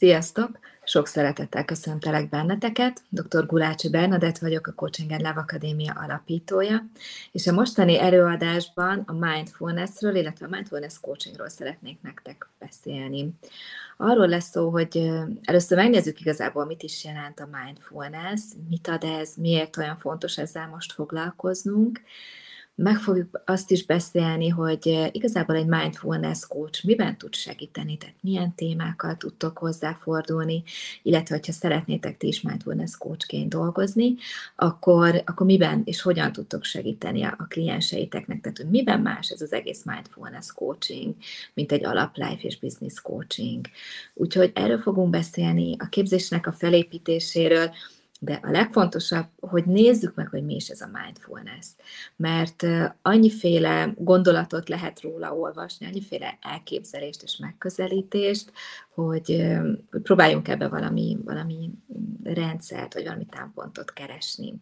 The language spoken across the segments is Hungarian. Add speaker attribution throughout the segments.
Speaker 1: Sziasztok! Sok szeretettel köszöntelek benneteket. Dr. Gulácsi Bernadett vagyok, a Coaching and Love Akadémia alapítója, és a mostani előadásban a mindfulnessről, illetve a mindfulness coachingról szeretnék nektek beszélni. Arról lesz szó, hogy először megnézzük igazából, mit is jelent a mindfulness, mit ad ez, miért olyan fontos ezzel most foglalkoznunk, meg fogjuk azt is beszélni, hogy eh, igazából egy mindfulness coach miben tud segíteni, tehát milyen témákkal tudtok hozzáfordulni, illetve hogyha szeretnétek ti is mindfulness coachként dolgozni, akkor, akkor miben és hogyan tudtok segíteni a, a klienseiteknek, tehát hogy miben más ez az egész mindfulness coaching, mint egy alap life és business coaching. Úgyhogy erről fogunk beszélni, a képzésnek a felépítéséről, de a legfontosabb, hogy nézzük meg, hogy mi is ez a mindfulness. Mert annyiféle gondolatot lehet róla olvasni, annyiféle elképzelést és megközelítést, hogy, próbáljunk ebbe valami, valami rendszert, vagy valami támpontot keresni.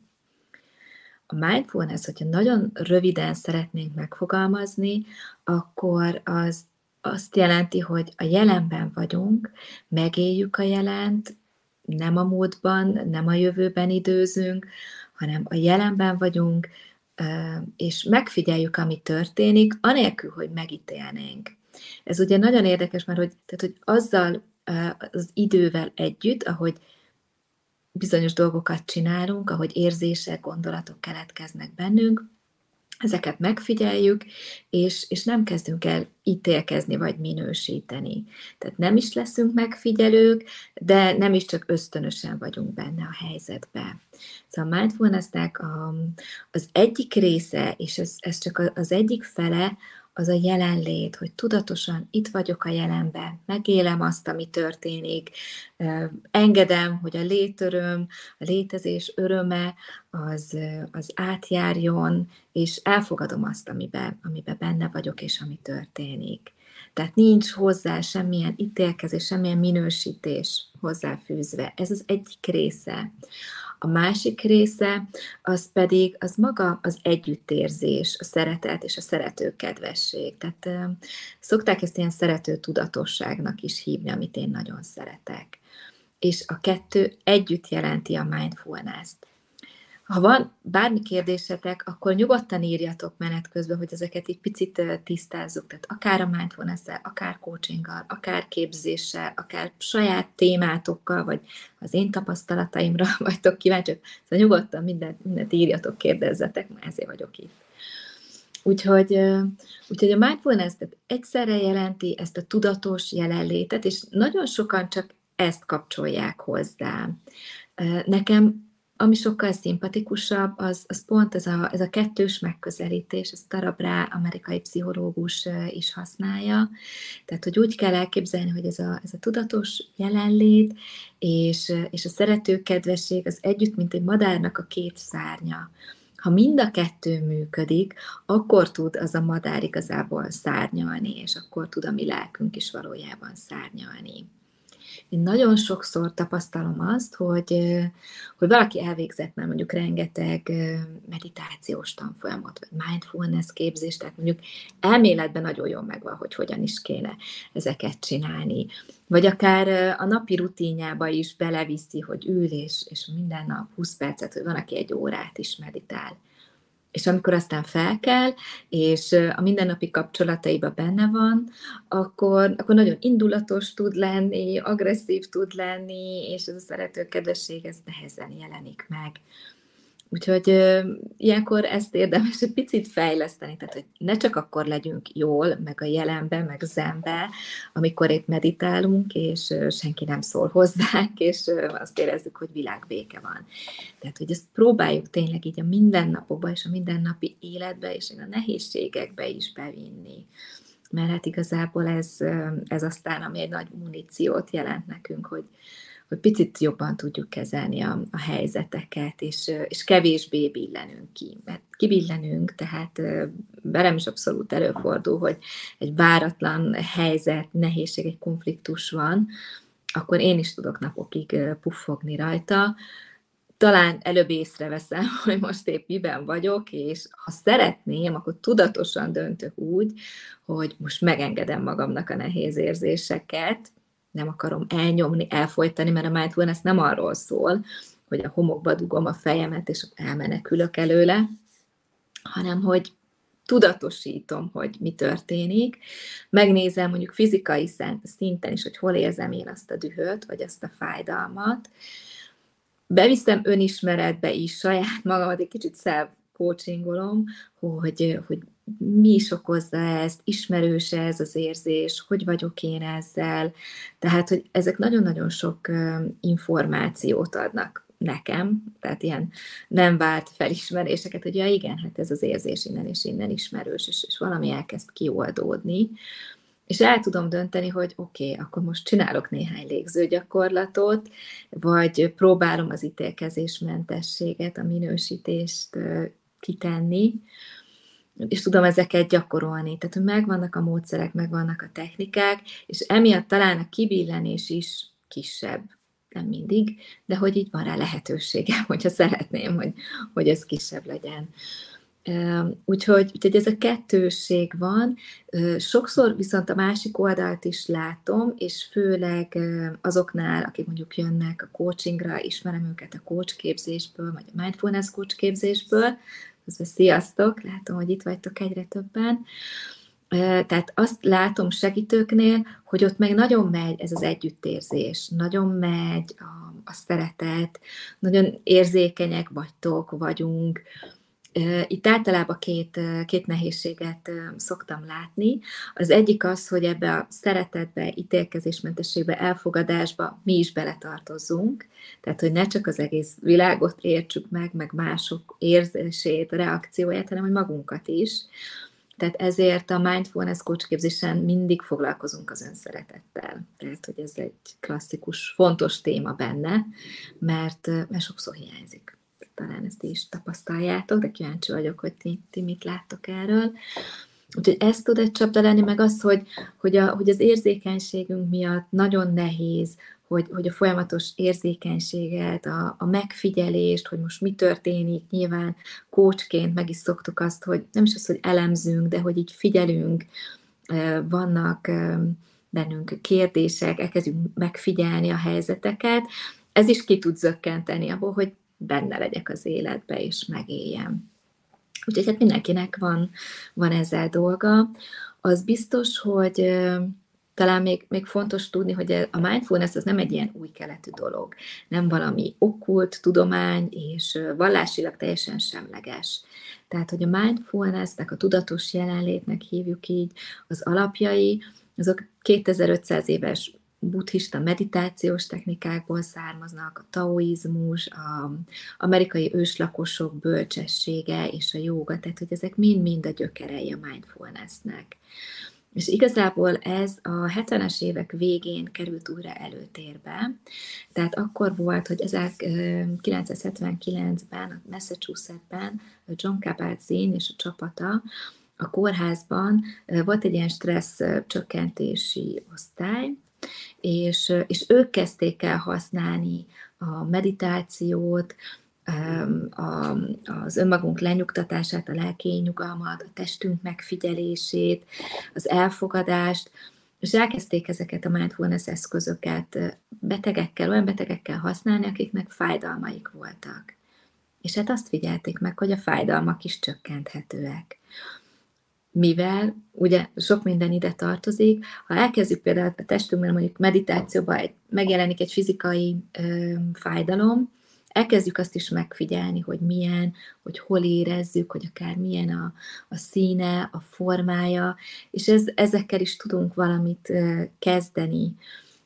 Speaker 1: A mindfulness, hogyha nagyon röviden szeretnénk megfogalmazni, akkor az azt jelenti, hogy a jelenben vagyunk, megéljük a jelent, nem a múltban, nem a jövőben időzünk, hanem a jelenben vagyunk, és megfigyeljük, ami történik, anélkül, hogy megítélnénk. Ez ugye nagyon érdekes, mert hogy, tehát, hogy azzal az idővel együtt, ahogy bizonyos dolgokat csinálunk, ahogy érzések, gondolatok keletkeznek bennünk, ezeket megfigyeljük, és, és nem kezdünk el ítélkezni vagy minősíteni. Tehát nem is leszünk megfigyelők, de nem is csak ösztönösen vagyunk benne a helyzetben. Szóval a mindfulness-nek az egyik része, és ez, ez csak az egyik fele, az a jelenlét, hogy tudatosan itt vagyok a jelenben, megélem azt, ami történik, engedem, hogy a létöröm, a létezés öröme az, az átjárjon, és elfogadom azt, amiben, amiben benne vagyok, és ami történik. Tehát nincs hozzá semmilyen ítélkezés, semmilyen minősítés hozzáfűzve. Ez az egyik része. A másik része, az pedig az maga az együttérzés, a szeretet és a szerető kedvesség. Tehát szokták ezt ilyen szerető tudatosságnak is hívni, amit én nagyon szeretek. És a kettő együtt jelenti a mindfulness-t. Ha van bármi kérdésetek, akkor nyugodtan írjatok menet közben, hogy ezeket egy picit tisztázzuk, tehát akár a mindfulness akár coachinggal, akár képzéssel, akár saját témátokkal, vagy az én tapasztalataimra vagytok kíváncsiak, szóval nyugodtan mindent, mindent írjatok, kérdezzetek, mert ezért vagyok itt. Úgyhogy, úgyhogy a mindfulness egyszerre jelenti ezt a tudatos jelenlétet, és nagyon sokan csak ezt kapcsolják hozzá. Nekem ami sokkal szimpatikusabb, az, az pont ez a, ez a kettős megközelítés, ezt Tarabrá, amerikai pszichológus is használja. Tehát, hogy úgy kell elképzelni, hogy ez a, ez a tudatos jelenlét és, és a szerető kedvesség az együtt, mint egy madárnak a két szárnya. Ha mind a kettő működik, akkor tud az a madár igazából szárnyalni, és akkor tud a mi lelkünk is valójában szárnyalni. Én nagyon sokszor tapasztalom azt, hogy, hogy valaki elvégzett már mondjuk rengeteg meditációs tanfolyamot, vagy mindfulness képzést, tehát mondjuk elméletben nagyon jól megvan, hogy hogyan is kéne ezeket csinálni. Vagy akár a napi rutinjába is beleviszi, hogy ül, és, és minden nap 20 percet, hogy van, aki egy órát is meditál. És amikor aztán fel kell, és a mindennapi kapcsolataiba benne van, akkor, akkor nagyon indulatos tud lenni, agresszív tud lenni, és ez a szerető kedvesség, ez nehezen jelenik meg. Úgyhogy ö, ilyenkor ezt érdemes egy picit fejleszteni, tehát hogy ne csak akkor legyünk jól, meg a jelenben, meg zenbe, amikor épp meditálunk, és ö, senki nem szól hozzánk, és ö, azt érezzük, hogy világbéke van. Tehát, hogy ezt próbáljuk tényleg így a mindennapokba, és a mindennapi életbe, és a nehézségekbe is bevinni. Mert hát igazából ez, ez aztán, ami egy nagy muníciót jelent nekünk, hogy, hogy picit jobban tudjuk kezelni a, a helyzeteket, és, és kevésbé billenünk ki. Mert kibillenünk, tehát velem is abszolút előfordul, hogy egy váratlan helyzet, nehézség, egy konfliktus van, akkor én is tudok napokig puffogni rajta, talán előbb észreveszem, hogy most épp miben vagyok, és ha szeretném, akkor tudatosan döntök úgy, hogy most megengedem magamnak a nehéz érzéseket, nem akarom elnyomni, elfolytani, mert a mindfulness nem arról szól, hogy a homokba dugom a fejemet, és elmenekülök előle, hanem hogy tudatosítom, hogy mi történik, megnézem mondjuk fizikai szinten is, hogy hol érzem én azt a dühöt, vagy azt a fájdalmat, beviszem önismeretbe is saját magamat, egy kicsit self coachingolom, hogy, hogy mi is okozza ezt, ismerős ez az érzés, hogy vagyok én ezzel. Tehát, hogy ezek nagyon-nagyon sok információt adnak nekem, tehát ilyen nem várt felismeréseket, hogy ja igen, hát ez az érzés innen és innen ismerős, és, és valami elkezd kioldódni, és el tudom dönteni, hogy oké, okay, akkor most csinálok néhány légzőgyakorlatot, vagy próbálom az ítélkezésmentességet, a minősítést kitenni, és tudom ezeket gyakorolni. Tehát, megvannak a módszerek, megvannak a technikák, és emiatt talán a kibillenés is kisebb. Nem mindig, de hogy így van rá lehetőségem, hogyha szeretném, hogy, hogy ez kisebb legyen. Úgyhogy, úgyhogy ez a kettőség van. Sokszor viszont a másik oldalt is látom, és főleg azoknál, akik mondjuk jönnek a coachingra, ismerem őket a coach képzésből, vagy a mindfulness coach képzésből, közben sziasztok, látom, hogy itt vagytok egyre többen. Tehát azt látom segítőknél, hogy ott meg nagyon megy ez az együttérzés, nagyon megy a, a szeretet, nagyon érzékenyek vagytok, vagyunk, itt általában két, két nehézséget szoktam látni. Az egyik az, hogy ebbe a szeretetbe, ítélkezésmentességbe, elfogadásba mi is beletartozzunk, tehát hogy ne csak az egész világot értsük meg, meg mások érzését, reakcióját, hanem hogy magunkat is. Tehát ezért a mindfulness coach képzésen mindig foglalkozunk az önszeretettel. Tehát, hogy ez egy klasszikus, fontos téma benne, mert, mert sokszor hiányzik talán ezt is tapasztaljátok, de kíváncsi vagyok, hogy ti, ti mit láttok erről. Úgyhogy ezt tud egy csapda lenni, meg az, hogy, hogy, a, hogy az érzékenységünk miatt nagyon nehéz, hogy, hogy a folyamatos érzékenységet, a, a megfigyelést, hogy most mi történik, nyilván kócsként meg is szoktuk azt, hogy nem is az, hogy elemzünk, de hogy így figyelünk, vannak bennünk kérdések, elkezdjük megfigyelni a helyzeteket, ez is ki tud zökkenteni abból, hogy benne legyek az életbe, és megéljem. Úgyhogy hát mindenkinek van, van ezzel dolga. Az biztos, hogy talán még, még fontos tudni, hogy a mindfulness az nem egy ilyen új keletű dolog, nem valami okkult tudomány, és vallásilag teljesen semleges. Tehát, hogy a mindfulnessnek, a tudatos jelenlétnek hívjuk így, az alapjai, azok 2500 éves buddhista meditációs technikákból származnak, a taoizmus, a amerikai őslakosok bölcsessége és a jóga, tehát hogy ezek mind-mind a gyökerei a mindfulnessnek. És igazából ez a 70-es évek végén került újra előtérbe, tehát akkor volt, hogy 1979-ben a Massachusettsben John Kabat-Zinn és a csapata a kórházban volt egy ilyen stressz csökkentési osztály, és, és ők kezdték el használni a meditációt, a, az önmagunk lenyugtatását, a lelki nyugalmat, a testünk megfigyelését, az elfogadást, és elkezdték ezeket a mindfulness eszközöket betegekkel, olyan betegekkel használni, akiknek fájdalmaik voltak. És hát azt figyelték meg, hogy a fájdalmak is csökkenthetőek mivel ugye sok minden ide tartozik, ha elkezdjük például a testünkben mondjuk meditációban egy, megjelenik egy fizikai ö, fájdalom, elkezdjük azt is megfigyelni, hogy milyen, hogy hol érezzük, hogy akár milyen a, a színe, a formája, és ez, ezekkel is tudunk valamit ö, kezdeni.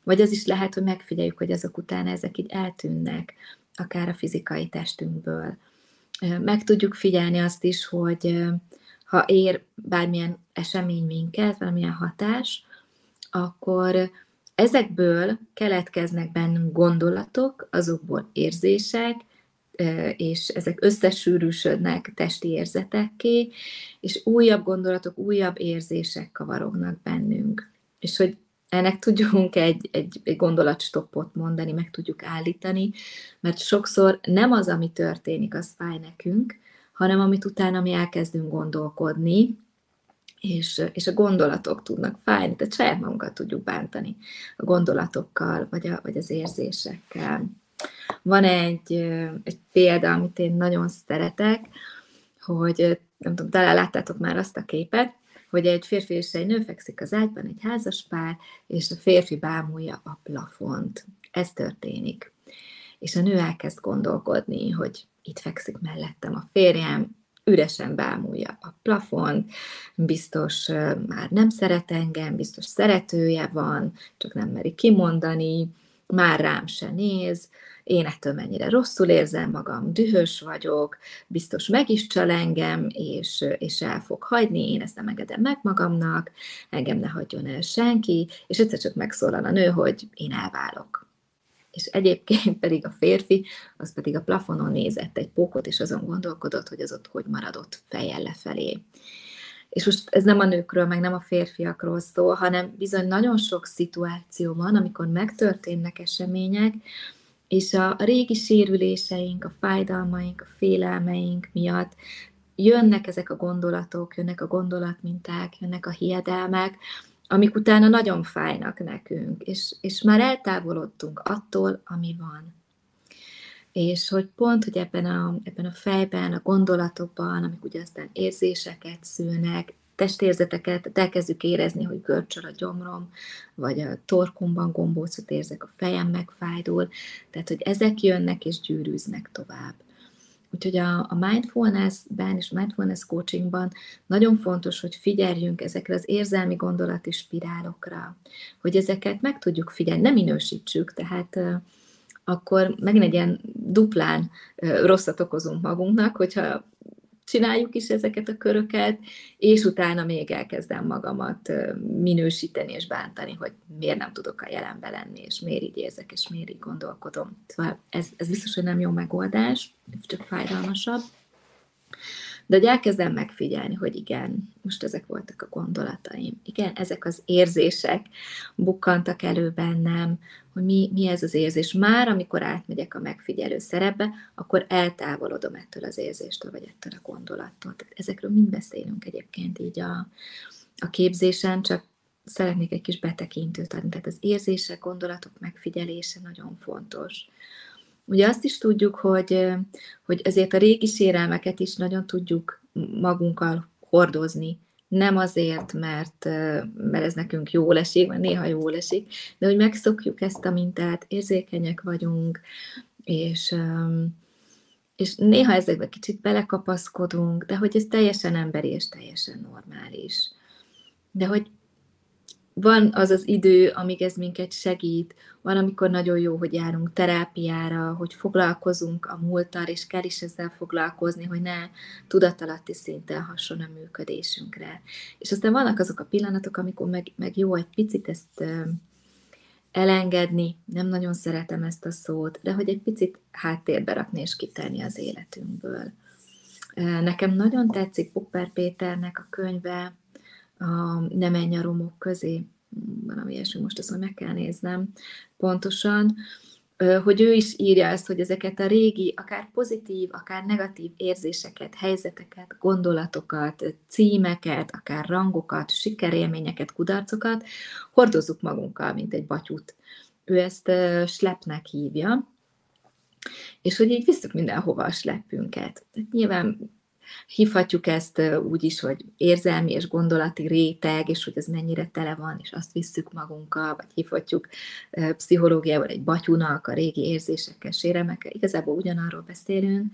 Speaker 1: Vagy az is lehet, hogy megfigyeljük, hogy azok után ezek így eltűnnek, akár a fizikai testünkből. Meg tudjuk figyelni azt is, hogy ha ér bármilyen esemény minket, valamilyen hatás, akkor ezekből keletkeznek bennünk gondolatok, azokból érzések, és ezek összesűrűsödnek testi érzetekké, és újabb gondolatok, újabb érzések kavarognak bennünk. És hogy ennek tudjunk egy, egy, egy gondolatstoppot mondani, meg tudjuk állítani, mert sokszor nem az, ami történik, az fáj nekünk, hanem amit utána mi elkezdünk gondolkodni, és, és a gondolatok tudnak fájni, tehát saját magunkat tudjuk bántani a gondolatokkal, vagy, a, vagy az érzésekkel. Van egy, egy példa, amit én nagyon szeretek, hogy nem tudom, talán láttátok már azt a képet, hogy egy férfi és egy nő fekszik az ágyban, egy házas pár, és a férfi bámulja a plafont. Ez történik. És a nő elkezd gondolkodni, hogy itt fekszik mellettem a férjem, üresen bámulja a plafon, biztos már nem szeret engem, biztos szeretője van, csak nem meri kimondani, már rám se néz, én ettől mennyire rosszul érzem magam, dühös vagyok, biztos meg is csal engem, és, és el fog hagyni, én ezt nem engedem meg magamnak, engem ne hagyjon el senki, és egyszer csak megszólal a nő, hogy én elválok. És egyébként pedig a férfi, az pedig a plafonon nézett egy pókot, és azon gondolkodott, hogy az ott hogy maradott fejjel lefelé. És most ez nem a nőkről, meg nem a férfiakról szól, hanem bizony nagyon sok szituáció van, amikor megtörténnek események, és a, régi sérüléseink, a fájdalmaink, a félelmeink miatt jönnek ezek a gondolatok, jönnek a gondolatminták, jönnek a hiedelmek, amik utána nagyon fájnak nekünk, és, és már eltávolodtunk attól, ami van. És hogy pont, hogy ebben a, ebben a fejben, a gondolatokban, amik ugye aztán érzéseket szülnek, testérzeteket, elkezdjük érezni, hogy görcsöl a gyomrom, vagy a torkumban gombócot érzek, a fejem megfájdul, tehát hogy ezek jönnek és gyűrűznek tovább. Úgyhogy a, a mindfulness-ben és mindfulness coachingban nagyon fontos, hogy figyeljünk ezekre az érzelmi gondolati spirálokra, hogy ezeket meg tudjuk figyelni, nem minősítsük, tehát akkor megint egy ilyen duplán rosszat okozunk magunknak, hogyha csináljuk is ezeket a köröket, és utána még elkezdem magamat minősíteni és bántani, hogy miért nem tudok a jelenben lenni, és miért így érzek, és miért így gondolkodom. Szóval ez, ez biztos, hogy nem jó megoldás, csak fájdalmasabb. De hogy elkezdem megfigyelni, hogy igen, most ezek voltak a gondolataim, igen, ezek az érzések bukkantak elő bennem, hogy mi, mi ez az érzés. Már amikor átmegyek a megfigyelő szerepbe, akkor eltávolodom ettől az érzéstől, vagy ettől a gondolattól. Tehát ezekről mind beszélünk egyébként így a, a képzésen, csak szeretnék egy kis betekintőt adni. Tehát az érzések, gondolatok megfigyelése nagyon fontos. Ugye azt is tudjuk, hogy, hogy ezért a régi sérelmeket is nagyon tudjuk magunkkal hordozni. Nem azért, mert, mert ez nekünk jól esik, vagy néha jól esik, de hogy megszokjuk ezt a mintát, érzékenyek vagyunk, és, és néha ezekbe kicsit belekapaszkodunk, de hogy ez teljesen emberi és teljesen normális. De hogy van az az idő, amíg ez minket segít, van, amikor nagyon jó, hogy járunk terápiára, hogy foglalkozunk a múlttal, és kell is ezzel foglalkozni, hogy ne tudatalatti szinten hasson a működésünkre. És aztán vannak azok a pillanatok, amikor meg, meg jó egy picit ezt elengedni, nem nagyon szeretem ezt a szót, de hogy egy picit háttérbe rakni és kitenni az életünkből. Nekem nagyon tetszik Popper Péternek a könyve, a Nem menj a romok közé, valami ilyesmi, most azt meg kell néznem pontosan, hogy ő is írja ezt, hogy ezeket a régi, akár pozitív, akár negatív érzéseket, helyzeteket, gondolatokat, címeket, akár rangokat, sikerélményeket, kudarcokat hordozzuk magunkkal, mint egy batyut. Ő ezt slepnek hívja, és hogy így visszük mindenhova a slepünket. Nyilván Hívhatjuk ezt úgy is, hogy érzelmi és gondolati réteg, és hogy ez mennyire tele van, és azt visszük magunkkal, vagy hívhatjuk pszichológiával egy batyunak, a régi érzésekkel, séremekkel. Igazából ugyanarról beszélünk,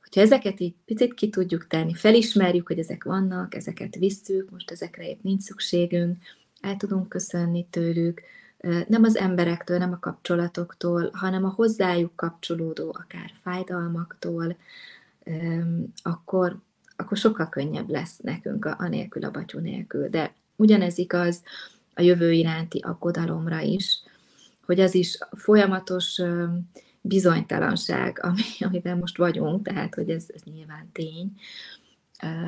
Speaker 1: hogyha ezeket így picit ki tudjuk tenni, felismerjük, hogy ezek vannak, ezeket visszük, most ezekre épp nincs szükségünk, el tudunk köszönni tőlük, nem az emberektől, nem a kapcsolatoktól, hanem a hozzájuk kapcsolódó akár fájdalmaktól, akkor, akkor sokkal könnyebb lesz nekünk a, a nélkül, a batyú nélkül. De ugyanez igaz a jövő iránti aggodalomra is, hogy az is folyamatos bizonytalanság, ami, amiben most vagyunk, tehát hogy ez, ez nyilván tény,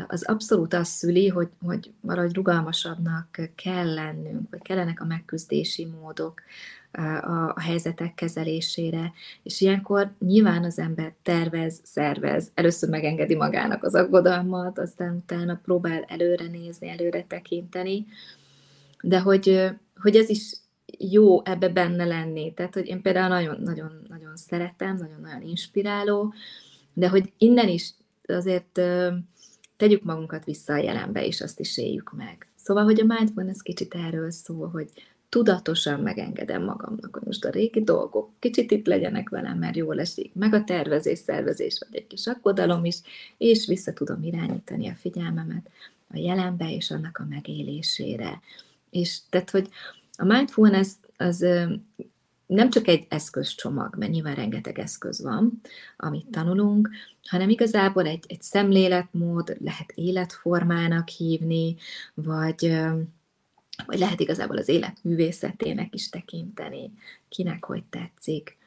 Speaker 1: az abszolút azt szüli, hogy, hogy valahogy rugalmasabbnak kell lennünk, vagy kellenek a megküzdési módok a, helyzetek kezelésére, és ilyenkor nyilván az ember tervez, szervez, először megengedi magának az aggodalmat, aztán utána próbál előre nézni, előre tekinteni, de hogy, hogy ez is jó ebbe benne lenni. Tehát, hogy én például nagyon-nagyon szeretem, nagyon-nagyon inspiráló, de hogy innen is azért tegyük magunkat vissza a jelenbe, és azt is éljük meg. Szóval, hogy a mindfulness kicsit erről szól, hogy tudatosan megengedem magamnak, hogy most a régi dolgok kicsit itt legyenek velem, mert jól esik, meg a tervezés, szervezés, vagy egy kis akkodalom is, és vissza tudom irányítani a figyelmemet a jelenbe és annak a megélésére. És tehát, hogy a mindfulness az nem csak egy eszközcsomag, mert nyilván rengeteg eszköz van, amit tanulunk, hanem igazából egy, egy szemléletmód, lehet életformának hívni, vagy, vagy lehet igazából az élet művészetének is tekinteni, kinek hogy tetszik.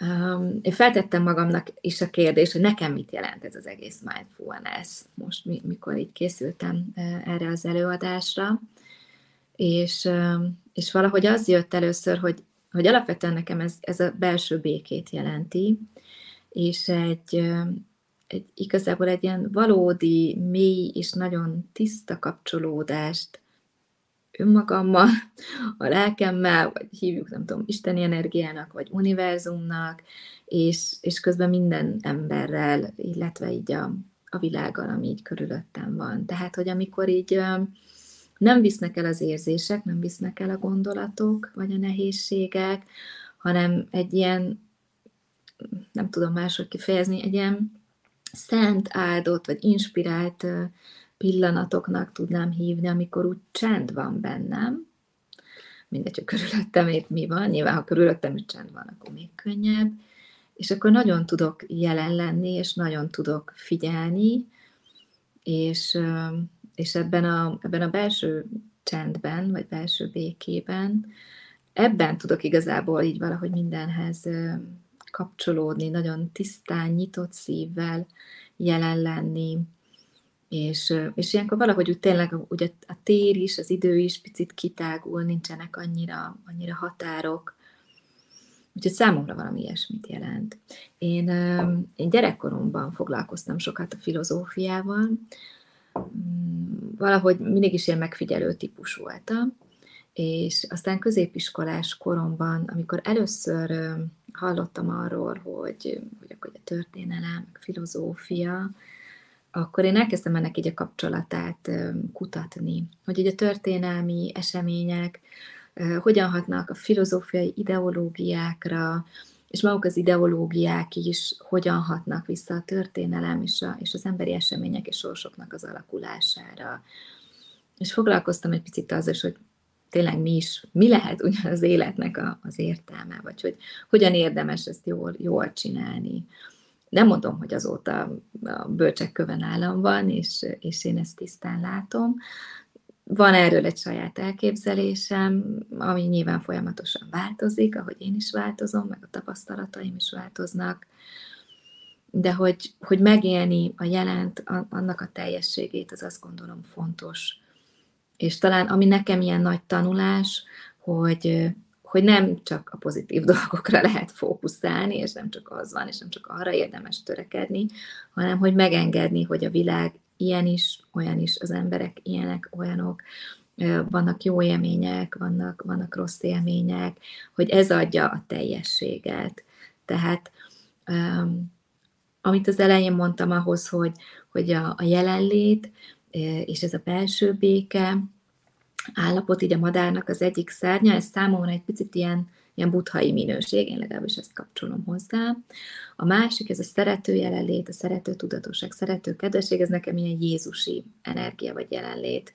Speaker 1: Um, én feltettem magamnak is a kérdést, hogy nekem mit jelent ez az egész mindfulness, most mikor így készültem erre az előadásra, és, és valahogy az jött először, hogy, hogy alapvetően nekem ez, ez a belső békét jelenti, és egy, egy igazából egy ilyen valódi, mély és nagyon tiszta kapcsolódást önmagammal, a lelkemmel, vagy hívjuk, nem tudom, isteni energiának, vagy univerzumnak, és, és közben minden emberrel, illetve így a, a világgal, ami így körülöttem van. Tehát, hogy amikor így nem visznek el az érzések, nem visznek el a gondolatok, vagy a nehézségek, hanem egy ilyen, nem tudom máshogy kifejezni, egy ilyen szent, áldott, vagy inspirált pillanatoknak tudnám hívni, amikor úgy csend van bennem, mindegy, hogy körülöttem épp mi van, nyilván ha körülöttem is csend van, akkor még könnyebb, és akkor nagyon tudok jelen lenni, és nagyon tudok figyelni, és, és ebben, a, ebben a belső csendben, vagy belső békében, ebben tudok igazából így valahogy mindenhez kapcsolódni, nagyon tisztán, nyitott szívvel jelen lenni, és, és ilyenkor valahogy úgy tényleg ugye a tér is, az idő is picit kitágul, nincsenek annyira, annyira határok. Úgyhogy számomra valami ilyesmit jelent. Én, én gyerekkoromban foglalkoztam sokat a filozófiával, mm, valahogy mindig is ilyen megfigyelő típus voltam, és aztán középiskolás koromban, amikor először hallottam arról, hogy, hogy akkor a történelem, filozófia, akkor én elkezdtem ennek így a kapcsolatát kutatni, hogy így a történelmi események hogyan hatnak a filozófiai ideológiákra, és maguk az ideológiák is hogyan hatnak vissza a történelem és, a, és az emberi események és sorsoknak az alakulására. És foglalkoztam egy picit azzal, hogy tényleg mi is, mi lehet ugyan az életnek a, az értelme, vagy hogy hogyan érdemes ezt jól, jól csinálni nem mondom, hogy azóta a bölcsek köven állam van, és, és én ezt tisztán látom. Van erről egy saját elképzelésem, ami nyilván folyamatosan változik, ahogy én is változom, meg a tapasztalataim is változnak, de hogy, hogy megélni a jelent, annak a teljességét, az azt gondolom fontos. És talán ami nekem ilyen nagy tanulás, hogy hogy nem csak a pozitív dolgokra lehet fókuszálni, és nem csak az van, és nem csak arra érdemes törekedni, hanem hogy megengedni, hogy a világ ilyen is, olyan is, az emberek ilyenek, olyanok, vannak jó élmények, vannak, vannak rossz élmények, hogy ez adja a teljességet. Tehát amit az elején mondtam ahhoz, hogy, hogy a, a jelenlét és ez a belső béke, állapot, így a madárnak az egyik szárnya, ez számomra egy picit ilyen, ilyen buthai minőség, én legalábbis ezt kapcsolom hozzá. A másik, ez a szerető jelenlét, a szerető tudatosság, szerető kedvesség, ez nekem ilyen Jézusi energia vagy jelenlét.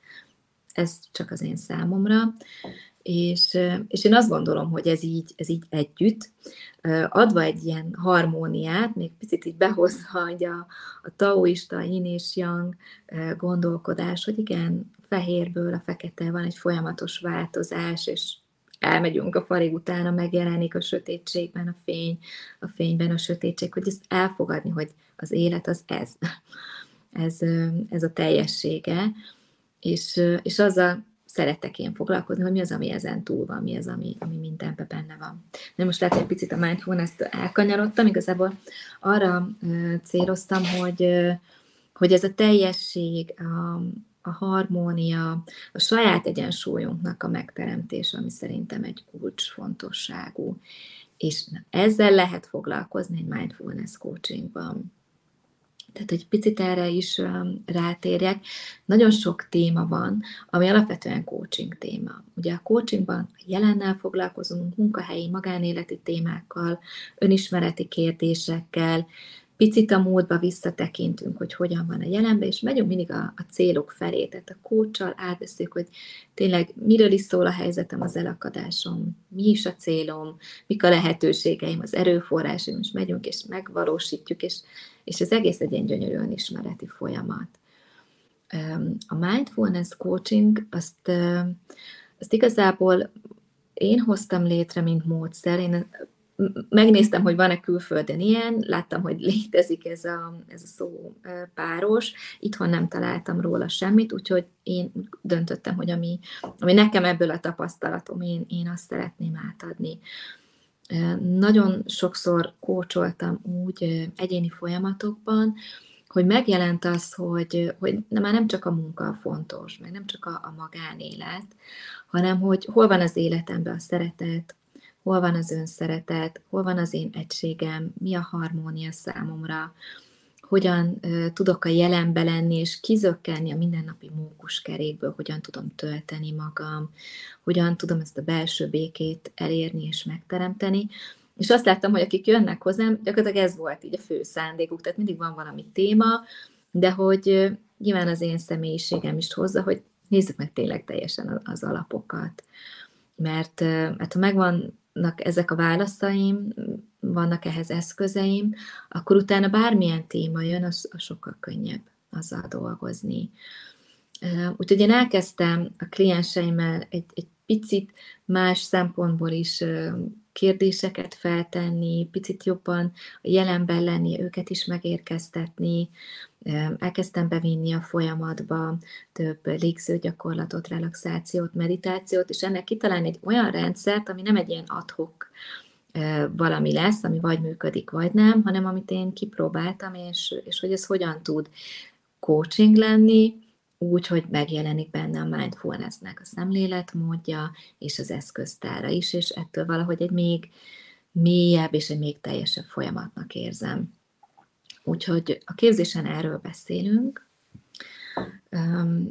Speaker 1: Ez csak az én számomra. És, és én azt gondolom, hogy ez így, ez így együtt, adva egy ilyen harmóniát, még picit így behozva a, a taoista, yin és yang gondolkodás, hogy igen, fehérből a fekete van egy folyamatos változás, és elmegyünk a farig utána, megjelenik a sötétségben a fény, a fényben a sötétség, hogy ezt elfogadni, hogy az élet az ez. ez, ez a teljessége, és, és azzal szeretek én foglalkozni, hogy mi az, ami ezen túl van, mi az, ami, ami mindenben benne van. De most lehet, hogy egy picit a mindfulness-t elkanyarodtam, igazából arra céloztam, hogy, hogy ez a teljesség, a, a harmónia, a saját egyensúlyunknak a megteremtése, ami szerintem egy kulcsfontosságú. És ezzel lehet foglalkozni egy mindfulness coachingban. Tehát egy picit erre is rátérjek. Nagyon sok téma van, ami alapvetően coaching téma. Ugye a coachingban jelennel foglalkozunk, munkahelyi, magánéleti témákkal, önismereti kérdésekkel, picit a múltba visszatekintünk, hogy hogyan van a jelenben, és megyünk mindig a, a célok felé. Tehát a kócsal átveszünk, hogy tényleg miről is szól a helyzetem, az elakadásom, mi is a célom, mik a lehetőségeim, az erőforrásaim, és megyünk és megvalósítjuk, és, és ez egész egy ilyen gyönyörű önismereti folyamat. A mindfulness coaching, azt, azt igazából én hoztam létre, mint módszer. Én megnéztem, hogy van-e külföldön ilyen, láttam, hogy létezik ez a, ez a szó páros, itthon nem találtam róla semmit, úgyhogy én döntöttem, hogy ami, ami nekem ebből a tapasztalatom, én, én azt szeretném átadni. Nagyon sokszor kócsoltam úgy egyéni folyamatokban, hogy megjelent az, hogy, hogy már nem csak a munka fontos, meg nem csak a, a magánélet, hanem hogy hol van az életemben a szeretet, hol van az önszeretet, hol van az én egységem, mi a harmónia számomra, hogyan tudok a jelenbe lenni, és kizökkenni a mindennapi mókuskerékből, hogyan tudom tölteni magam, hogyan tudom ezt a belső békét elérni és megteremteni. És azt láttam, hogy akik jönnek hozzám, gyakorlatilag ez volt így a fő szándékuk, tehát mindig van valami téma, de hogy nyilván az én személyiségem is hozza, hogy nézzük meg tényleg teljesen az alapokat. Mert, mert ha megvan ezek a válaszaim, vannak ehhez eszközeim, akkor utána bármilyen téma jön, az, az sokkal könnyebb azzal dolgozni. Úgyhogy én elkezdtem a klienseimmel egy, egy picit más szempontból is kérdéseket feltenni, picit jobban a jelenben lenni, őket is megérkeztetni, elkezdtem bevinni a folyamatba több légzőgyakorlatot, relaxációt, meditációt, és ennek kitalálni egy olyan rendszert, ami nem egy ilyen adhok valami lesz, ami vagy működik, vagy nem, hanem amit én kipróbáltam, és, és hogy ez hogyan tud coaching lenni, úgy, hogy megjelenik benne a mindfulnessnek a szemléletmódja és az eszköztára is, és ettől valahogy egy még mélyebb és egy még teljesebb folyamatnak érzem. Úgyhogy a képzésen erről beszélünk.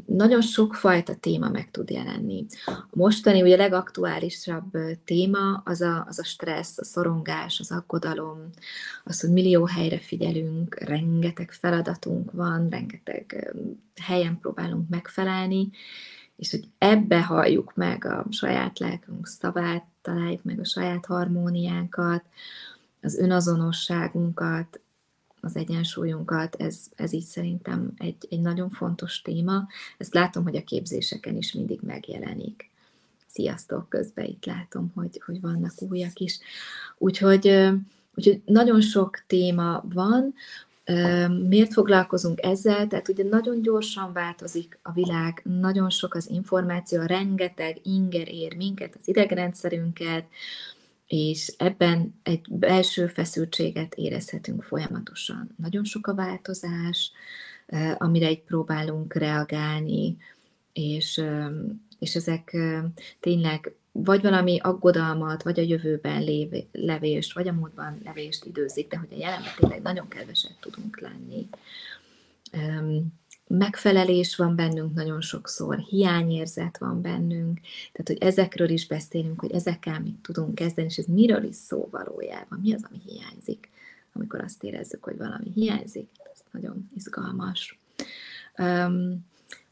Speaker 1: Nagyon sokfajta téma meg tud jelenni. A mostani, ugye legaktuálisabb téma az a, az a stressz, a szorongás, az aggodalom, az, hogy millió helyre figyelünk, rengeteg feladatunk van, rengeteg helyen próbálunk megfelelni, és hogy ebbe halljuk meg a saját lelkünk szavát, találjuk meg a saját harmóniánkat, az önazonosságunkat, az egyensúlyunkat, ez, ez így szerintem egy, egy nagyon fontos téma. Ezt látom, hogy a képzéseken is mindig megjelenik. Sziasztok, közben itt látom, hogy, hogy vannak újak is. Úgyhogy, úgyhogy nagyon sok téma van, Miért foglalkozunk ezzel? Tehát ugye nagyon gyorsan változik a világ, nagyon sok az információ, rengeteg inger ér minket, az idegrendszerünket, és ebben egy belső feszültséget érezhetünk folyamatosan. Nagyon sok a változás, amire egy próbálunk reagálni, és, és ezek tényleg vagy valami aggodalmat, vagy a jövőben lév, levést, vagy a múltban levést időzik, de hogy a jelenben tényleg nagyon keveset tudunk lenni megfelelés van bennünk nagyon sokszor, hiányérzet van bennünk, tehát hogy ezekről is beszélünk, hogy ezekkel mit tudunk kezdeni, és ez miről is szó valójában, mi az, ami hiányzik, amikor azt érezzük, hogy valami hiányzik, ez nagyon izgalmas. Um,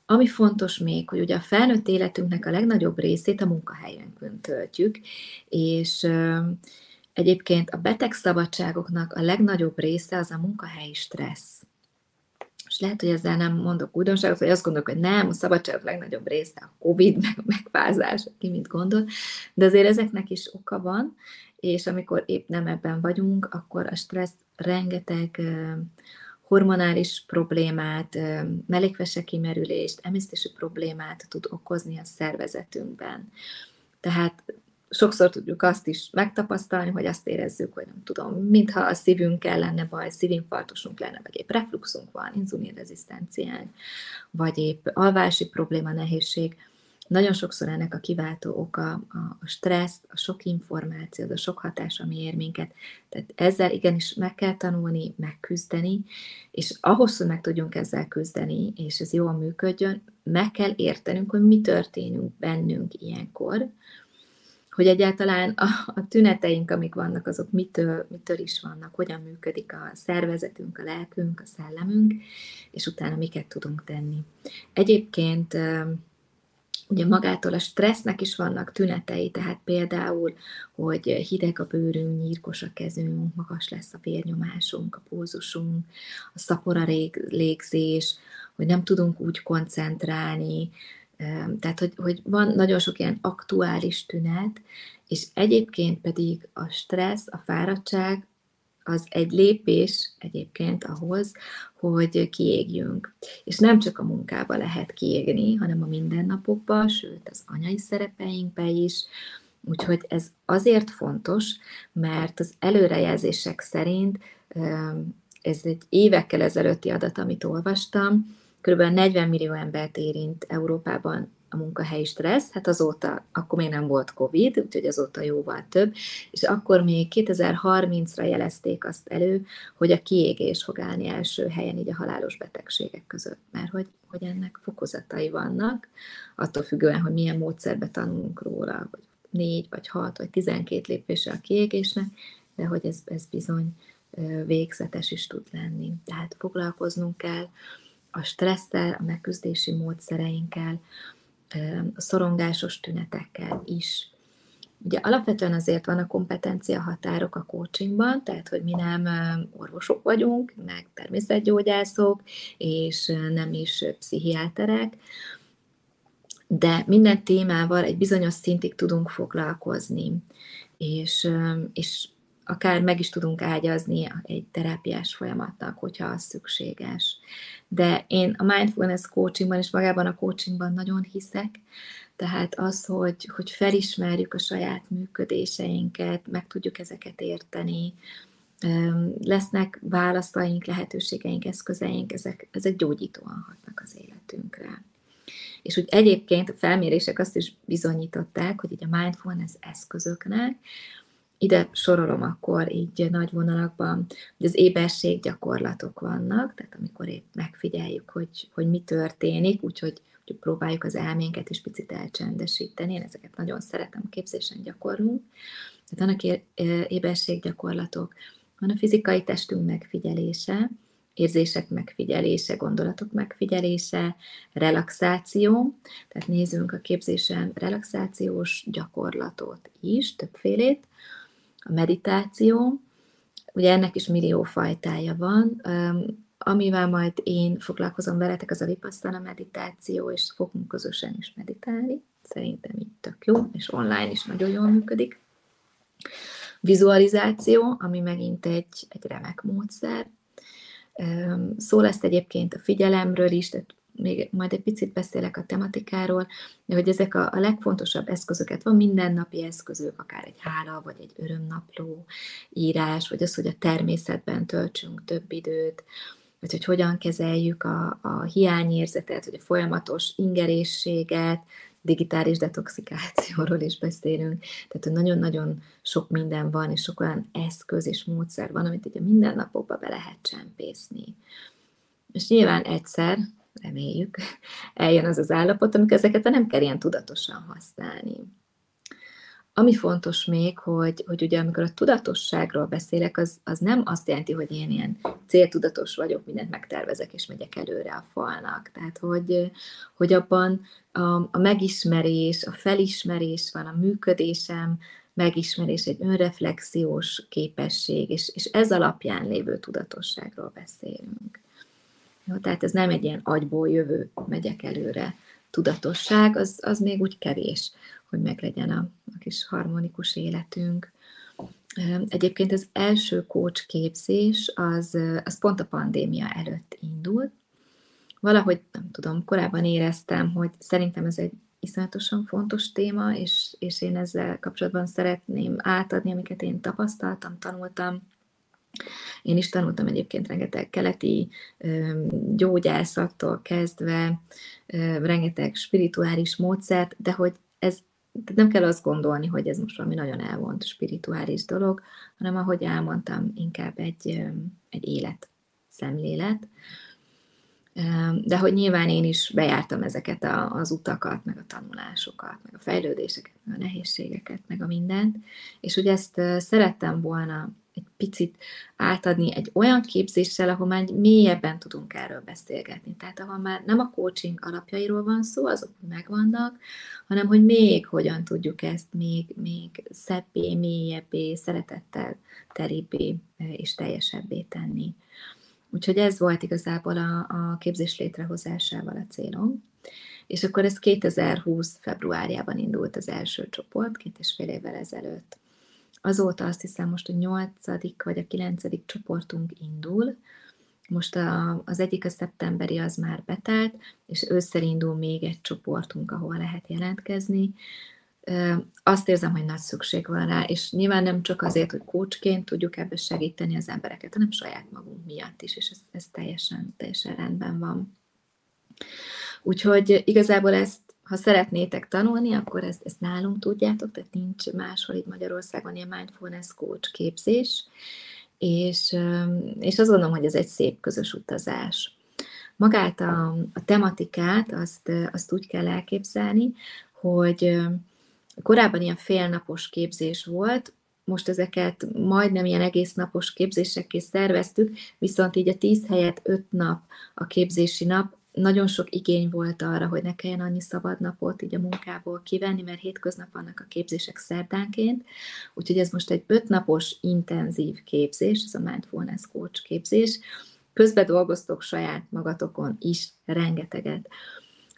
Speaker 1: ami fontos még, hogy ugye a felnőtt életünknek a legnagyobb részét a munkahelyünkön töltjük, és um, egyébként a betegszabadságoknak a legnagyobb része az a munkahelyi stressz lehet, hogy ezzel nem mondok újdonságot, vagy azt gondolok, hogy nem, a szabadságok legnagyobb része a Covid, meg a megfázás, ki mit gondol, de azért ezeknek is oka van, és amikor épp nem ebben vagyunk, akkor a stressz rengeteg hormonális problémát, mellékvese kimerülést, emésztési problémát tud okozni a szervezetünkben. Tehát sokszor tudjuk azt is megtapasztalni, hogy azt érezzük, hogy nem tudom, mintha a szívünkkel lenne baj, szívinfarktusunk lenne, vagy épp refluxunk van, inzulinrezisztenciánk, vagy épp alvási probléma, nehézség. Nagyon sokszor ennek a kiváltó oka a stressz, a sok információ, a sok hatás, ami ér minket. Tehát ezzel igenis meg kell tanulni, megküzdeni, és ahhoz, hogy meg tudjunk ezzel küzdeni, és ez jól működjön, meg kell értenünk, hogy mi történünk bennünk ilyenkor, hogy egyáltalán a, a tüneteink, amik vannak, azok mitől, mitől is vannak, hogyan működik a szervezetünk, a lelkünk, a szellemünk, és utána miket tudunk tenni. Egyébként ugye magától a stressznek is vannak tünetei, tehát például, hogy hideg a bőrünk, nyírkos a kezünk, magas lesz a vérnyomásunk, a pulzusunk, a szapora légzés, hogy nem tudunk úgy koncentrálni, tehát, hogy, hogy van nagyon sok ilyen aktuális tünet, és egyébként pedig a stressz, a fáradtság az egy lépés egyébként ahhoz, hogy kiégjünk. És nem csak a munkába lehet kiégni, hanem a mindennapokban, sőt az anyai szerepeinkbe is. Úgyhogy ez azért fontos, mert az előrejelzések szerint, ez egy évekkel ezelőtti adat, amit olvastam, kb. 40 millió embert érint Európában a munkahelyi stressz, hát azóta, akkor még nem volt Covid, úgyhogy azóta jóval több, és akkor még 2030-ra jelezték azt elő, hogy a kiégés fog állni első helyen így a halálos betegségek között, mert hogy, hogy ennek fokozatai vannak, attól függően, hogy milyen módszerbe tanulunk róla, hogy négy, vagy hat, vagy tizenkét lépése a kiégésnek, de hogy ez, ez bizony végzetes is tud lenni. Tehát foglalkoznunk kell a stresszel, a megküzdési módszereinkkel, a szorongásos tünetekkel is. Ugye alapvetően azért van a kompetencia határok a coachingban, tehát hogy mi nem orvosok vagyunk, meg természetgyógyászok, és nem is pszichiáterek, de minden témával egy bizonyos szintig tudunk foglalkozni, és, és akár meg is tudunk ágyazni egy terápiás folyamatnak, hogyha az szükséges. De én a mindfulness coachingban és magában a coachingban nagyon hiszek, tehát az, hogy, hogy felismerjük a saját működéseinket, meg tudjuk ezeket érteni, lesznek válaszaink, lehetőségeink, eszközeink, ezek, ezek gyógyítóan hatnak az életünkre. És úgy egyébként a felmérések azt is bizonyították, hogy így a mindfulness eszközöknek ide sorolom akkor így nagy vonalakban, hogy az éberség gyakorlatok vannak, tehát amikor épp megfigyeljük, hogy, hogy mi történik, úgyhogy hogy próbáljuk az elménket is picit elcsendesíteni, én ezeket nagyon szeretem, képzésen gyakorlunk. Tehát vannak éberséggyakorlatok, van a fizikai testünk megfigyelése, érzések megfigyelése, gondolatok megfigyelése, relaxáció, tehát nézzünk a képzésen relaxációs gyakorlatot is, többfélét, a meditáció, ugye ennek is millió fajtája van, amivel majd én foglalkozom veletek, az a vipasszana meditáció, és fogunk közösen is meditálni. Szerintem így tök jó, és online is nagyon jól működik. Vizualizáció, ami megint egy, egy remek módszer. Szó lesz egyébként a figyelemről is, tehát még majd egy picit beszélek a tematikáról, de hogy ezek a, a legfontosabb eszközöket, van mindennapi eszközök, akár egy hála, vagy egy örömnapló írás, vagy az, hogy a természetben töltsünk több időt, vagy hogy hogyan kezeljük a, a hiányérzetet, vagy a folyamatos ingerészséget, digitális detoxikációról is beszélünk, tehát hogy nagyon-nagyon sok minden van, és sok olyan eszköz és módszer van, amit ugye mindennapokba be lehet csempészni. És nyilván egyszer, reméljük, eljön az az állapot, amikor ezeket nem kell ilyen tudatosan használni. Ami fontos még, hogy, hogy ugye amikor a tudatosságról beszélek, az, az nem azt jelenti, hogy én ilyen céltudatos vagyok, mindent megtervezek és megyek előre a falnak. Tehát, hogy, hogy abban a, a megismerés, a felismerés van, a működésem, megismerés, egy önreflexiós képesség, és, és ez alapján lévő tudatosságról beszélünk. Jó, tehát ez nem egy ilyen agyból jövő, megyek előre tudatosság, az, az még úgy kevés, hogy meglegyen a, a kis harmonikus életünk. Egyébként az első coach képzés az, az pont a pandémia előtt indult. Valahogy, nem tudom, korábban éreztem, hogy szerintem ez egy iszonyatosan fontos téma, és, és én ezzel kapcsolatban szeretném átadni, amiket én tapasztaltam, tanultam. Én is tanultam egyébként rengeteg keleti gyógyászattól kezdve, rengeteg spirituális módszert, de hogy ez tehát nem kell azt gondolni, hogy ez most valami nagyon elvont spirituális dolog, hanem ahogy elmondtam, inkább egy, egy élet, szemlélet. De hogy nyilván én is bejártam ezeket a, az utakat, meg a tanulásokat, meg a fejlődéseket, meg a nehézségeket, meg a mindent, és ugye ezt szerettem volna egy picit átadni egy olyan képzéssel, ahol már mélyebben tudunk erről beszélgetni. Tehát ahol már nem a coaching alapjairól van szó, azok megvannak, hanem hogy még hogyan tudjuk ezt még, még szebbé, mélyebbé, szeretettel telibbé és teljesebbé tenni. Úgyhogy ez volt igazából a, a képzés létrehozásával a célom. És akkor ez 2020 februárjában indult az első csoport, két és fél évvel ezelőtt. Azóta azt hiszem most a nyolcadik vagy a kilencedik csoportunk indul, most a, az egyik a szeptemberi az már betelt, és ősszel indul még egy csoportunk, ahol lehet jelentkezni. Azt érzem, hogy nagy szükség van rá, és nyilván nem csak azért, hogy kócsként tudjuk ebbe segíteni az embereket, hanem saját magunk miatt is, és ez, ez teljesen, teljesen rendben van. Úgyhogy igazából ezt ha szeretnétek tanulni, akkor ezt, ezt nálunk tudjátok, tehát nincs máshol itt Magyarországon ilyen mindfulness coach képzés, és, és azt gondolom, hogy ez egy szép közös utazás. Magát a, a tematikát azt, azt úgy kell elképzelni, hogy korábban ilyen félnapos képzés volt, most ezeket majdnem ilyen egész napos képzésekké szerveztük, viszont így a tíz helyet öt nap a képzési nap, nagyon sok igény volt arra, hogy ne kelljen annyi szabad napot így a munkából kivenni, mert hétköznap vannak a képzések szerdánként, úgyhogy ez most egy ötnapos intenzív képzés, ez a Mindfulness Coach képzés, közben dolgoztok saját magatokon is rengeteget.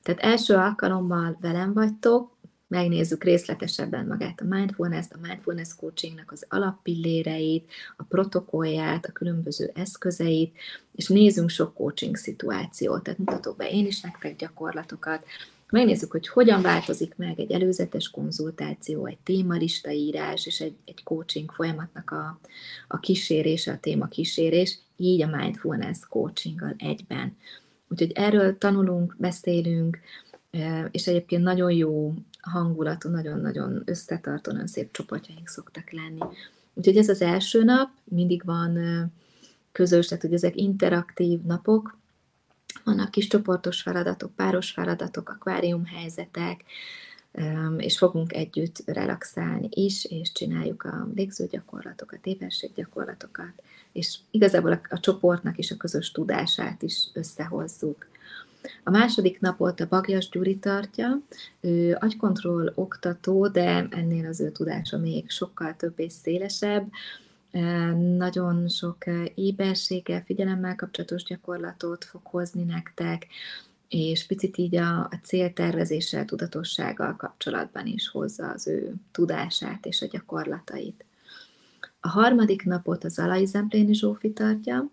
Speaker 1: Tehát első alkalommal velem vagytok, megnézzük részletesebben magát a mindfulness a mindfulness coachingnak az alappilléreit, a protokollját, a különböző eszközeit, és nézzünk sok coaching szituációt, tehát mutatok be én is nektek gyakorlatokat, megnézzük, hogy hogyan változik meg egy előzetes konzultáció, egy témalista írás és egy, egy coaching folyamatnak a, a kísérése, a téma kísérés, így a mindfulness coachinggal egyben. Úgyhogy erről tanulunk, beszélünk, és egyébként nagyon jó hangulatú, nagyon-nagyon összetartó, nagyon szép csoportjaink szoktak lenni. Úgyhogy ez az első nap, mindig van közös, tehát hogy ezek interaktív napok, vannak kis csoportos feladatok, páros feladatok, akvárium helyzetek, és fogunk együtt relaxálni is, és csináljuk a légzőgyakorlatokat, éberséggyakorlatokat, és igazából a, a csoportnak is a közös tudását is összehozzuk. A második napot a Bagjas Gyuri tartja, ő agykontroll oktató, de ennél az ő tudása még sokkal több és szélesebb, nagyon sok éberséggel, figyelemmel kapcsolatos gyakorlatot fog hozni nektek, és picit így a, a céltervezéssel, tudatossággal kapcsolatban is hozza az ő tudását és a gyakorlatait. A harmadik napot az Alai Zempléni Zsófi tartja,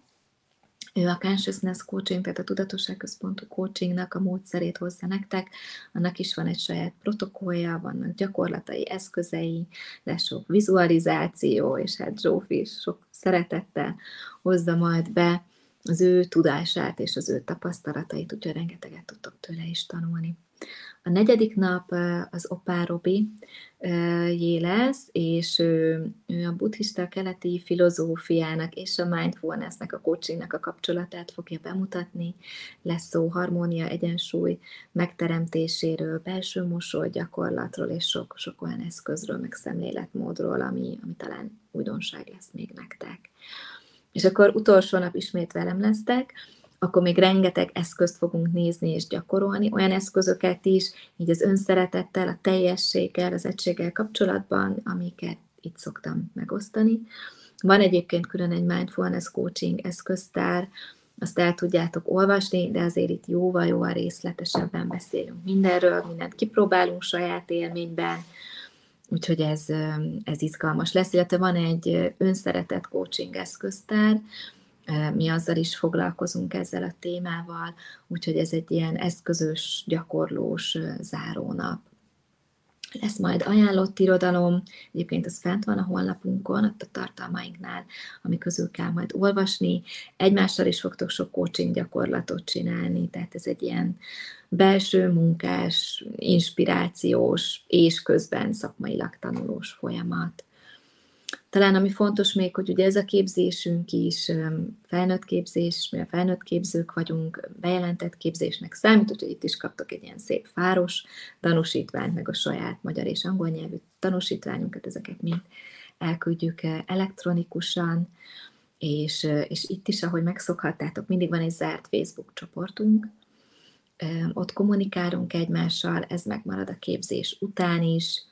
Speaker 1: ő a Consciousness Coaching, tehát a tudatosságközpontú coachingnak a módszerét hozza nektek, annak is van egy saját protokollja, vannak gyakorlatai, eszközei, lesz sok vizualizáció, és hát Zsófi is sok szeretettel hozza majd be az ő tudását és az ő tapasztalatait, úgyhogy rengeteget tudtok tőle is tanulni. A negyedik nap az Opá Robi jé lesz, és ő, ő a buddhista keleti filozófiának és a mindfulnessnek, a coachingnak a kapcsolatát fogja bemutatni. Lesz szó harmónia, egyensúly megteremtéséről, belső mosoly gyakorlatról, és sok, sok olyan eszközről, meg szemléletmódról, ami, ami talán újdonság lesz még nektek. És akkor utolsó nap ismét velem lesztek, akkor még rengeteg eszközt fogunk nézni és gyakorolni, olyan eszközöket is, így az önszeretettel, a teljességgel, az egységgel kapcsolatban, amiket itt szoktam megosztani. Van egyébként külön egy mindfulness coaching eszköztár, azt el tudjátok olvasni, de azért itt jóval-jóval részletesebben beszélünk mindenről, mindent kipróbálunk saját élményben, úgyhogy ez, ez izgalmas lesz, illetve van egy önszeretett coaching eszköztár, mi azzal is foglalkozunk ezzel a témával, úgyhogy ez egy ilyen eszközös, gyakorlós zárónap. Lesz majd ajánlott irodalom, egyébként ez fent van a honlapunkon, ott a tartalmainknál, ami közül kell majd olvasni. Egymással is fogtok sok coaching gyakorlatot csinálni, tehát ez egy ilyen belső munkás, inspirációs és közben szakmailag tanulós folyamat. Talán ami fontos még, hogy ugye ez a képzésünk is felnőtt képzés, mi a felnőtt képzők vagyunk, bejelentett képzésnek számít, úgyhogy itt is kaptok egy ilyen szép fáros tanúsítványt, meg a saját magyar és angol nyelvű tanúsítványunkat, ezeket mind elküldjük elektronikusan, és, és itt is, ahogy megszokhattátok, mindig van egy zárt Facebook csoportunk, ott kommunikálunk egymással, ez megmarad a képzés után is,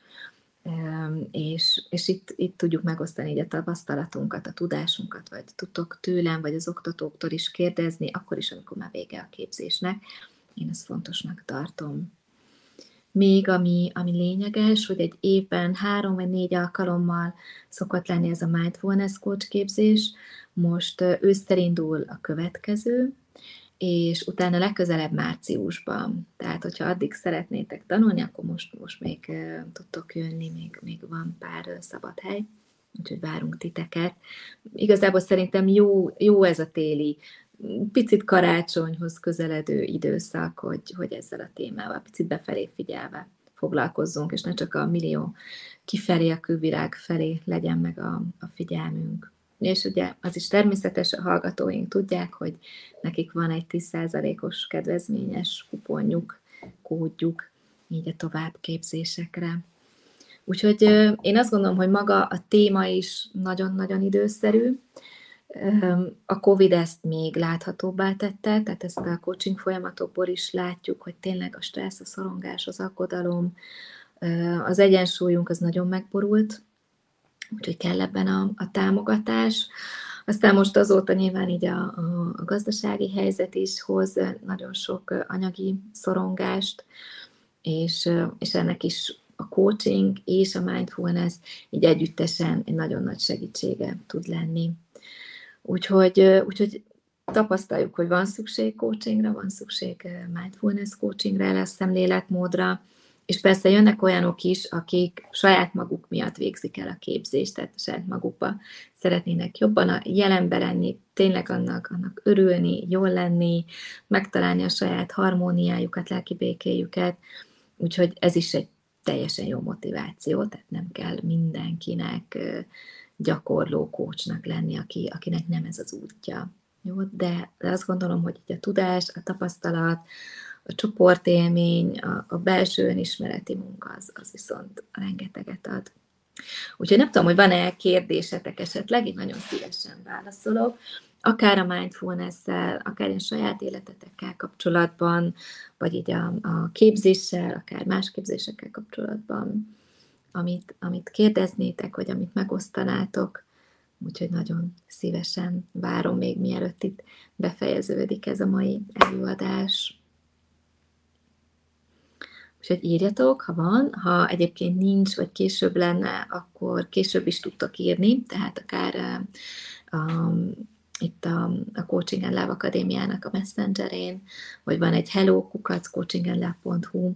Speaker 1: és, és itt, itt tudjuk megosztani így a tapasztalatunkat, a tudásunkat, vagy tudtok tőlem, vagy az oktatóktól is kérdezni, akkor is, amikor már vége a képzésnek. Én ezt fontosnak tartom. Még ami, ami lényeges, hogy egy évben három vagy négy alkalommal szokott lenni ez a Mindfulness Coach képzés, most őszter indul a következő, és utána legközelebb márciusban. Tehát, hogyha addig szeretnétek tanulni, akkor most, most még tudtok jönni, még, még van pár uh, szabad hely, úgyhogy várunk titeket. Igazából szerintem jó, jó ez a téli, picit karácsonyhoz közeledő időszak, hogy, hogy ezzel a témával picit befelé figyelve foglalkozzunk, és ne csak a millió kifelé, a külvilág felé legyen meg a, a figyelmünk. És ugye az is természetes, a hallgatóink tudják, hogy nekik van egy 10%-os kedvezményes kuponjuk, kódjuk, így a továbbképzésekre. Úgyhogy én azt gondolom, hogy maga a téma is nagyon-nagyon időszerű. A COVID ezt még láthatóbbá tette, tehát ezt a coaching folyamatokból is látjuk, hogy tényleg a stressz, a szorongás, az aggodalom, az egyensúlyunk az nagyon megborult, úgyhogy kell ebben a, a támogatás. Aztán most azóta nyilván így a, a, a gazdasági helyzet is hoz nagyon sok anyagi szorongást, és, és ennek is a coaching és a mindfulness így együttesen egy nagyon nagy segítsége tud lenni. Úgyhogy, úgyhogy tapasztaljuk, hogy van szükség coachingra, van szükség mindfulness coachingra, lesz szemléletmódra, és persze jönnek olyanok is, akik saját maguk miatt végzik el a képzést, tehát saját magukba szeretnének jobban a jelenbe lenni, tényleg annak, annak örülni, jól lenni, megtalálni a saját harmóniájukat, lelki békéjüket, úgyhogy ez is egy teljesen jó motiváció, tehát nem kell mindenkinek gyakorló kócsnak lenni, aki, akinek nem ez az útja. Jó? De azt gondolom, hogy a tudás, a tapasztalat, a csoportélmény, a, a belső önismereti munka az, az viszont rengeteget ad. Úgyhogy nem tudom, hogy van-e kérdésetek esetleg, én nagyon szívesen válaszolok, akár a mindfulness-szel, akár a saját életetekkel kapcsolatban, vagy így a, a képzéssel, akár más képzésekkel kapcsolatban, amit, amit kérdeznétek, vagy amit megosztanátok. Úgyhogy nagyon szívesen várom még mielőtt itt befejeződik ez a mai előadás. Úgyhogy írjatok, ha van, ha egyébként nincs, vagy később lenne, akkor később is tudtok írni, tehát akár um, itt a, a Coaching and Love Akadémiának a messengerén, vagy van egy hello kukac coachinganдлove.hu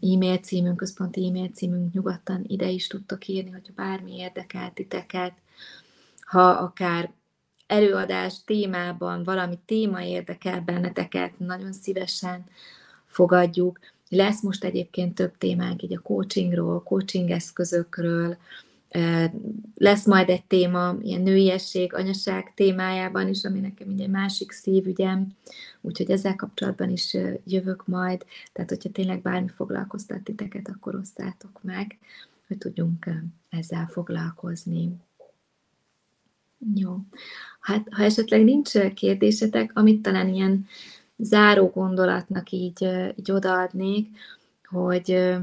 Speaker 1: e-mail címünk, központi e-mail címünk, nyugodtan ide is tudtok írni, hogyha bármi érdekel titeket. Ha akár előadás témában valami téma érdekel benneteket, nagyon szívesen fogadjuk. Lesz most egyébként több témánk így a coachingról, coaching eszközökről, lesz majd egy téma, ilyen nőiesség, anyaság témájában is, ami nekem egy másik szívügyem, úgyhogy ezzel kapcsolatban is jövök majd, tehát hogyha tényleg bármi foglalkoztat titeket, akkor osztátok meg, hogy tudjunk ezzel foglalkozni. Jó. Hát, ha esetleg nincs kérdésetek, amit talán ilyen záró gondolatnak így, így odaadnék, hogy,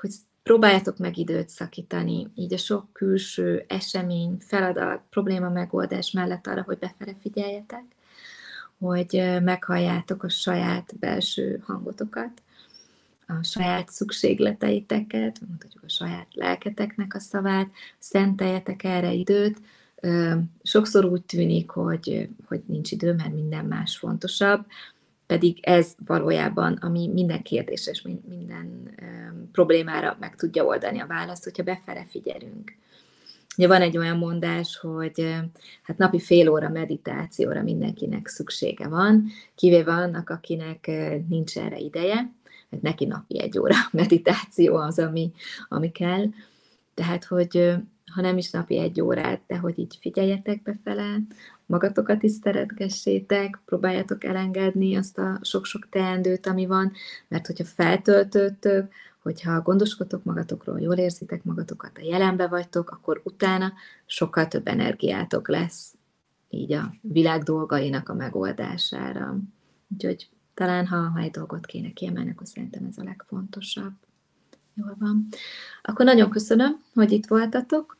Speaker 1: hogy próbáljátok meg időt szakítani, így a sok külső esemény, feladat, probléma megoldás mellett arra, hogy befele figyeljetek, hogy meghalljátok a saját belső hangotokat, a saját szükségleteiteket, mondhatjuk a saját lelketeknek a szavát, szenteljetek erre időt. Sokszor úgy tűnik, hogy, hogy nincs idő, mert minden más fontosabb, pedig ez valójában, ami minden kérdés és minden problémára meg tudja oldani a választ, hogyha befele figyelünk. Ugye van egy olyan mondás, hogy hát napi fél óra meditációra mindenkinek szüksége van, kivéve annak, akinek nincs erre ideje, mert neki napi egy óra meditáció az, ami, ami kell. Tehát, hogy ha nem is napi egy órát, de hogy így figyeljetek befele, magatokat is szeretgessétek, próbáljátok elengedni azt a sok-sok teendőt, ami van, mert hogyha feltöltődtök, hogyha gondoskodtok magatokról, jól érzitek magatokat, a jelenbe vagytok, akkor utána sokkal több energiátok lesz így a világ dolgainak a megoldására. Úgyhogy talán, ha, ha egy dolgot kéne kiemelni, akkor szerintem ez a legfontosabb. Jól van. Akkor nagyon köszönöm, hogy itt voltatok.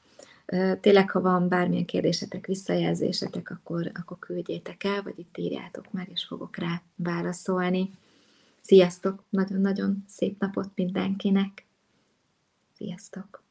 Speaker 1: Tényleg, ha van bármilyen kérdésetek, visszajelzésetek, akkor, akkor küldjétek el, vagy itt írjátok meg, és fogok rá válaszolni. Sziasztok! Nagyon-nagyon szép napot mindenkinek! Sziasztok!